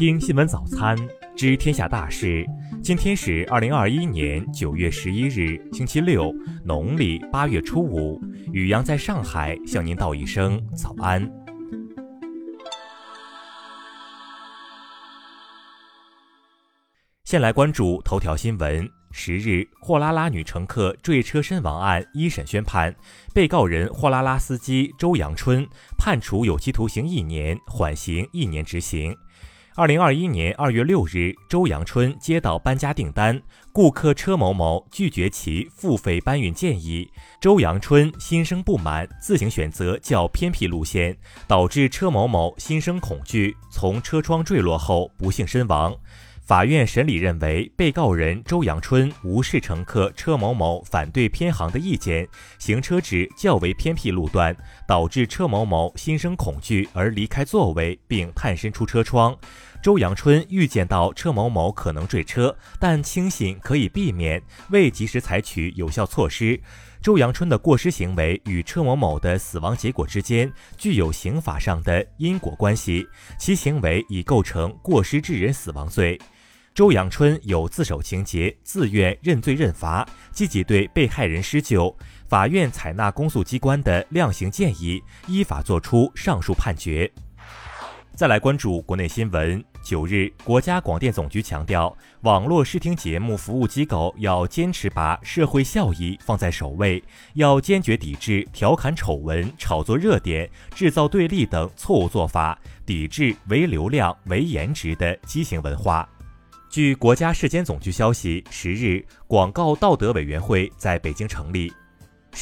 听新闻早餐，知天下大事。今天是二零二一年九月十一日，星期六，农历八月初五。雨阳在上海向您道一声早安。先来关注头条新闻。十日，货拉拉女乘客坠车身亡案一审宣判，被告人货拉拉司机周阳春判处有期徒刑一年，缓刑一年执行。二零二一年二月六日，周阳春接到搬家订单，顾客车某某拒绝其付费搬运建议，周阳春心生不满，自行选择较偏僻路线，导致车某某心生恐惧，从车窗坠落后不幸身亡。法院审理认为，被告人周阳春无视乘客车某某反对偏航的意见，行车至较为偏僻路段，导致车某某心生恐惧而离开座位，并探身出车窗。周阳春预见到车某某可能坠车，但轻信可以避免，未及时采取有效措施。周阳春的过失行为与车某某的死亡结果之间具有刑法上的因果关系，其行为已构成过失致人死亡罪。周阳春有自首情节，自愿认罪认罚，积极对被害人施救。法院采纳公诉机关的量刑建议，依法作出上述判决。再来关注国内新闻。九日，国家广电总局强调，网络视听节目服务机构要坚持把社会效益放在首位，要坚决抵制调侃丑闻、炒作热点、制造对立等错误做法，抵制唯流量、唯颜值的畸形文化。据国家市监总局消息，十日，广告道德委员会在北京成立。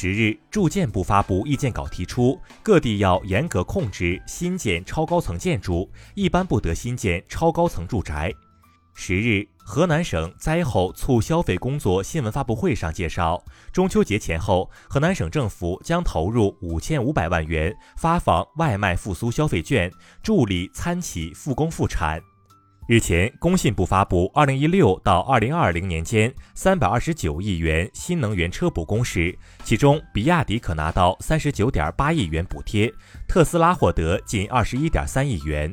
十日，住建部发布意见稿，提出各地要严格控制新建超高层建筑，一般不得新建超高层住宅。十日，河南省灾后促消费工作新闻发布会上介绍，中秋节前后，河南省政府将投入五千五百万元发放外卖复苏消费券，助力餐企复工复产。日前，工信部发布二零一六到二零二零年间三百二十九亿元新能源车补公示，其中比亚迪可拿到三十九点八亿元补贴，特斯拉获得近二十一点三亿元。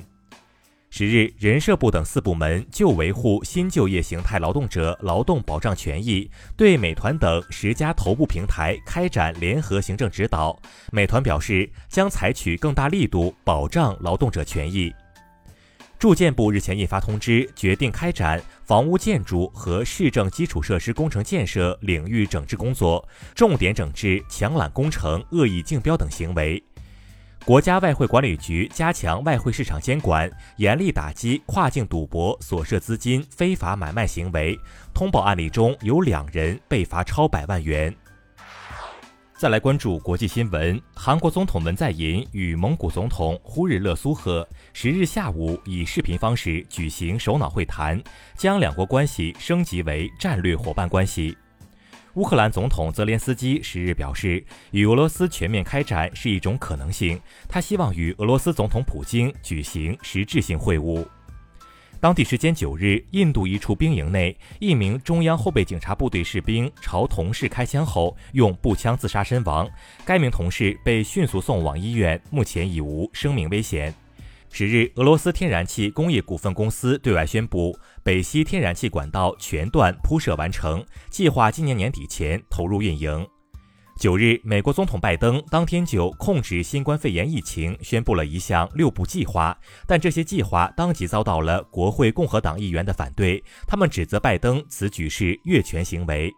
十日，人社部等四部门就维护新就业形态劳动者劳动保障权益，对美团等十家头部平台开展联合行政指导。美团表示，将采取更大力度保障劳动者权益。住建部日前印发通知，决定开展房屋建筑和市政基础设施工程建设领域整治工作，重点整治强揽工程、恶意竞标等行为。国家外汇管理局加强外汇市场监管，严厉打击跨境赌博所涉资金非法买卖行为。通报案例中有两人被罚超百万元。再来关注国际新闻，韩国总统文在寅与蒙古总统呼日勒苏赫十日下午以视频方式举行首脑会谈，将两国关系升级为战略伙伴关系。乌克兰总统泽连斯基十日表示，与俄罗斯全面开展是一种可能性，他希望与俄罗斯总统普京举行实质性会晤。当地时间九日，印度一处兵营内，一名中央后备警察部队士兵朝同事开枪后，用步枪自杀身亡。该名同事被迅速送往医院，目前已无生命危险。十日，俄罗斯天然气工业股份公司对外宣布，北溪天然气管道全段铺设完成，计划今年年底前投入运营。九日，美国总统拜登当天就控制新冠肺炎疫情宣布了一项六步计划，但这些计划当即遭到了国会共和党议员的反对，他们指责拜登此举是越权行为。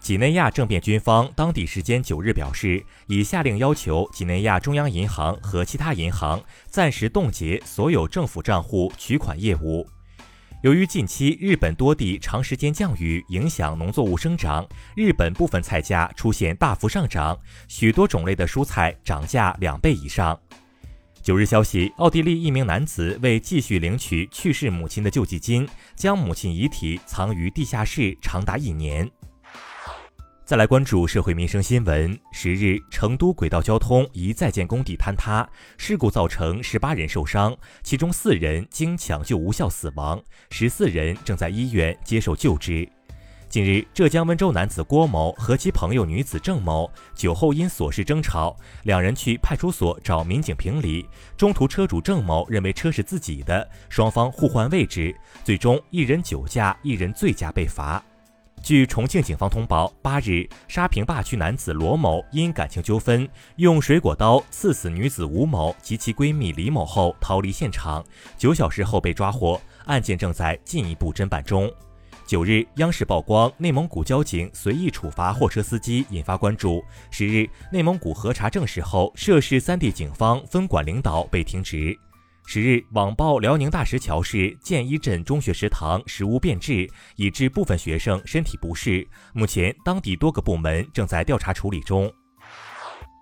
几内亚政变军方当地时间九日表示，已下令要求几内亚中央银行和其他银行暂时冻结所有政府账户取款业务。由于近期日本多地长时间降雨影响农作物生长，日本部分菜价出现大幅上涨，许多种类的蔬菜涨价两倍以上。九日消息，奥地利一名男子为继续领取去世母亲的救济金，将母亲遗体藏于地下室长达一年。再来关注社会民生新闻。十日，成都轨道交通一在建工地坍塌事故造成十八人受伤，其中四人经抢救无效死亡，十四人正在医院接受救治。近日，浙江温州男子郭某和其朋友女子郑某酒后因琐事争吵，两人去派出所找民警评理。中途，车主郑某认为车是自己的，双方互换位置，最终一人酒驾，一人醉驾被罚。据重庆警方通报，八日，沙坪坝区男子罗某因感情纠纷，用水果刀刺死女子吴某及其闺蜜李某后逃离现场，九小时后被抓获，案件正在进一步侦办中。九日，央视曝光内蒙古交警随意处罚货车司机，引发关注。十日，内蒙古核查证实后，涉事三地警方分管领导被停职。十日，网曝辽宁大石桥市建一镇中学食堂食物变质，以致部分学生身体不适。目前，当地多个部门正在调查处理中。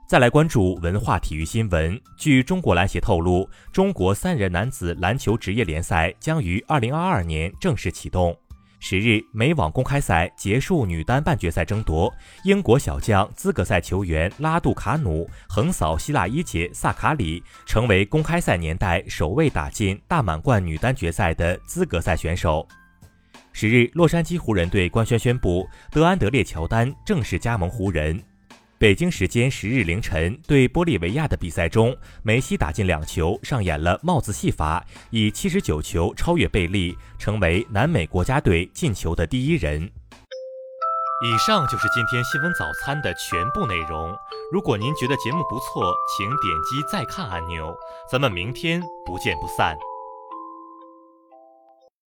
再来关注文化体育新闻。据中国篮协透露，中国三人男子篮球职业联赛将于二零二二年正式启动。十日，美网公开赛结束女单半决赛争夺，英国小将资格赛球员拉杜卡努横扫希腊一姐萨卡里，成为公开赛年代首位打进大满贯女单决赛的资格赛选手。十日，洛杉矶湖人队官宣宣布，德安德烈乔丹正式加盟湖人。北京时间十日凌晨，对玻利维亚的比赛中，梅西打进两球，上演了帽子戏法，以七十九球超越贝利，成为南美国家队进球的第一人。以上就是今天新闻早餐的全部内容。如果您觉得节目不错，请点击再看按钮。咱们明天不见不散。